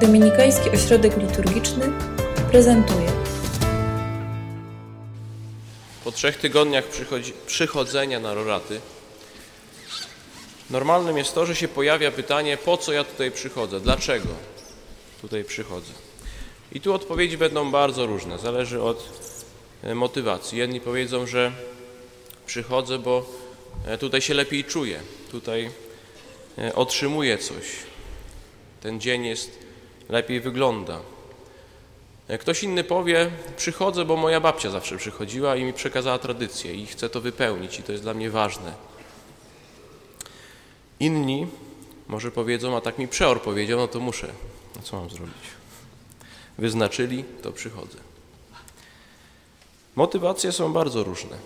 Dominikański Ośrodek Liturgiczny prezentuje. Po trzech tygodniach przychodzenia na roraty normalnym jest to, że się pojawia pytanie, po co ja tutaj przychodzę, dlaczego tutaj przychodzę. I tu odpowiedzi będą bardzo różne, zależy od e, motywacji. Jedni powiedzą, że przychodzę, bo e, tutaj się lepiej czuję, tutaj e, otrzymuję coś. Ten dzień jest lepiej wygląda. Ktoś inny powie, przychodzę, bo moja babcia zawsze przychodziła i mi przekazała tradycję i chcę to wypełnić i to jest dla mnie ważne. Inni może powiedzą, a tak mi przeor powiedział, no to muszę. No co mam zrobić? Wyznaczyli, to przychodzę. Motywacje są bardzo różne.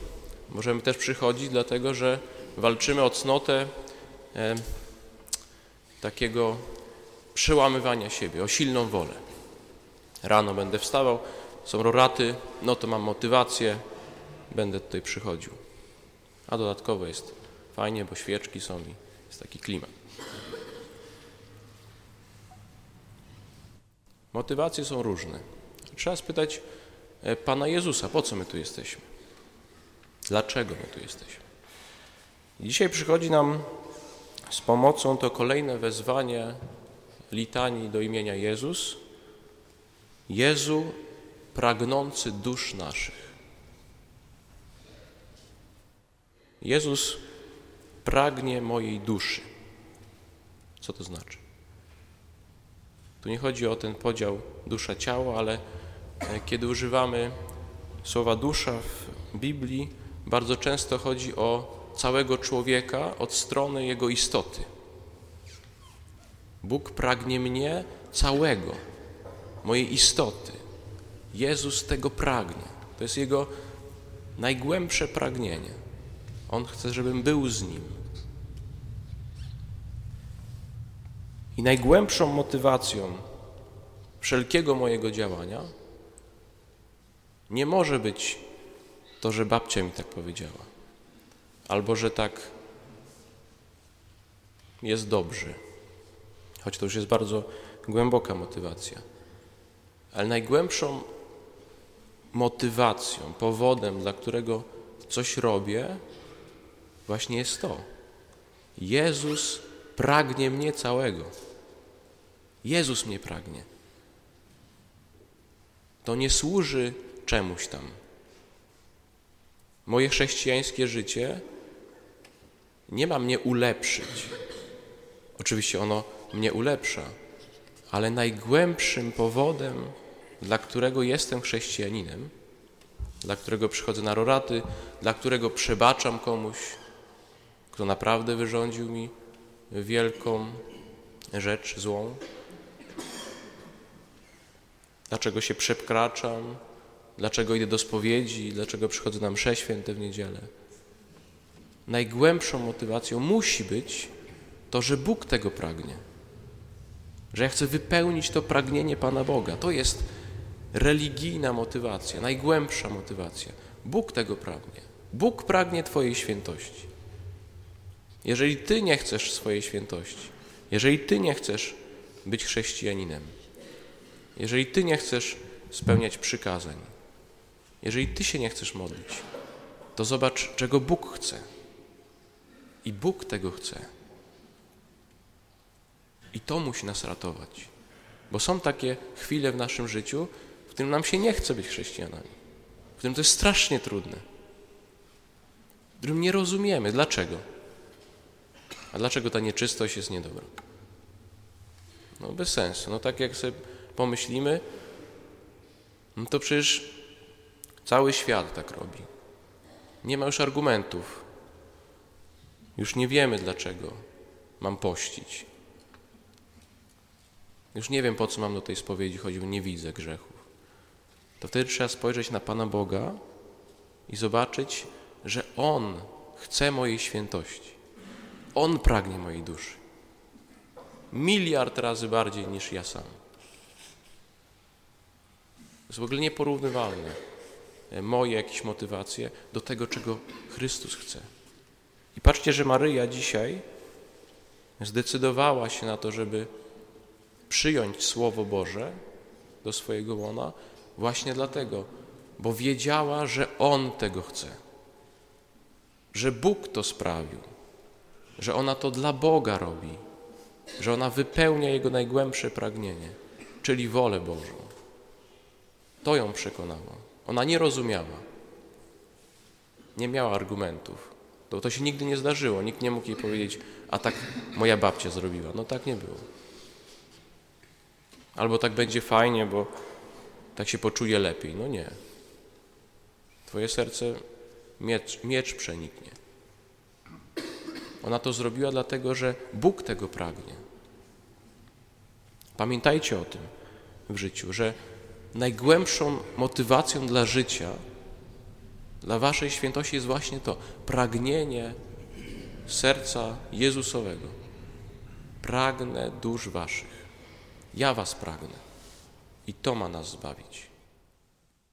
Możemy też przychodzić dlatego, że walczymy o cnotę e, takiego przełamywania siebie, o silną wolę. Rano będę wstawał, są roraty, no to mam motywację, będę tutaj przychodził. A dodatkowo jest fajnie, bo świeczki są i jest taki klimat. Motywacje są różne. Trzeba spytać e, Pana Jezusa, po co my tu jesteśmy? Dlaczego my tu jesteśmy? dzisiaj przychodzi nam z pomocą to kolejne wezwanie litanii do imienia Jezus. Jezu, pragnący dusz naszych. Jezus pragnie mojej duszy. Co to znaczy? Tu nie chodzi o ten podział dusza-ciało, ale e, kiedy używamy słowa dusza w Biblii, bardzo często chodzi o całego człowieka od strony jego istoty. Bóg pragnie mnie całego, mojej istoty. Jezus tego pragnie. To jest Jego najgłębsze pragnienie. On chce, żebym był z Nim. I najgłębszą motywacją wszelkiego mojego działania nie może być to, że babcia mi tak powiedziała, albo że tak jest dobrze, choć to już jest bardzo głęboka motywacja. Ale najgłębszą motywacją, powodem, dla którego coś robię, właśnie jest to. Jezus pragnie mnie całego. Jezus mnie pragnie. To nie służy czemuś tam. Moje chrześcijańskie życie nie ma mnie ulepszyć. Oczywiście ono mnie ulepsza, ale najgłębszym powodem, dla którego jestem chrześcijaninem, dla którego przychodzę na roraty, dla którego przebaczam komuś, kto naprawdę wyrządził mi wielką rzecz złą, dlaczego się przekraczam, dlaczego idę do spowiedzi, dlaczego przychodzę na msze święte w niedzielę. Najgłębszą motywacją musi być to, że Bóg tego pragnie. Że ja chcę wypełnić to pragnienie Pana Boga. To jest religijna motywacja, najgłębsza motywacja. Bóg tego pragnie. Bóg pragnie Twojej świętości. Jeżeli Ty nie chcesz swojej świętości, jeżeli Ty nie chcesz być chrześcijaninem, jeżeli Ty nie chcesz spełniać przykazań, jeżeli Ty się nie chcesz modlić, to zobacz, czego Bóg chce. I Bóg tego chce. I to musi nas ratować. Bo są takie chwile w naszym życiu, w którym nam się nie chce być chrześcijanami, w którym to jest strasznie trudne, w którym nie rozumiemy dlaczego. A dlaczego ta nieczystość jest niedobra? No bez sensu. No tak jak sobie pomyślimy, no to przecież cały świat tak robi. Nie ma już argumentów. Już nie wiemy, dlaczego mam pościć. Już nie wiem, po co mam do tej spowiedzi chodził, nie widzę grzechów. To wtedy trzeba spojrzeć na Pana Boga i zobaczyć, że On chce mojej świętości. On pragnie mojej duszy. Miliard razy bardziej niż ja sam. To jest w ogóle nieporównywalne e, moje jakieś motywacje do tego, czego Chrystus chce. I patrzcie, że Maryja dzisiaj zdecydowała się na to, żeby przyjąć Słowo Boże do swojego łona właśnie dlatego, bo wiedziała, że On tego chce, że Bóg to sprawił, że ona to dla Boga robi, że ona wypełnia Jego najgłębsze pragnienie, czyli wolę Bożą. To ją przekonało. Ona nie rozumiała, nie miała argumentów. To, to się nigdy nie zdarzyło. Nikt nie mógł jej powiedzieć, a tak moja babcia zrobiła. No tak nie było. Albo tak będzie fajnie, bo tak się poczuje lepiej. No nie. Twoje serce miecz, miecz przeniknie. Ona to zrobiła dlatego, że Bóg tego pragnie. Pamiętajcie o tym w życiu, że najgłębszą motywacją dla życia, dla Waszej świętości jest właśnie to pragnienie serca Jezusowego. Pragnę dusz Waszych. Ja Was pragnę. I to ma nas zbawić.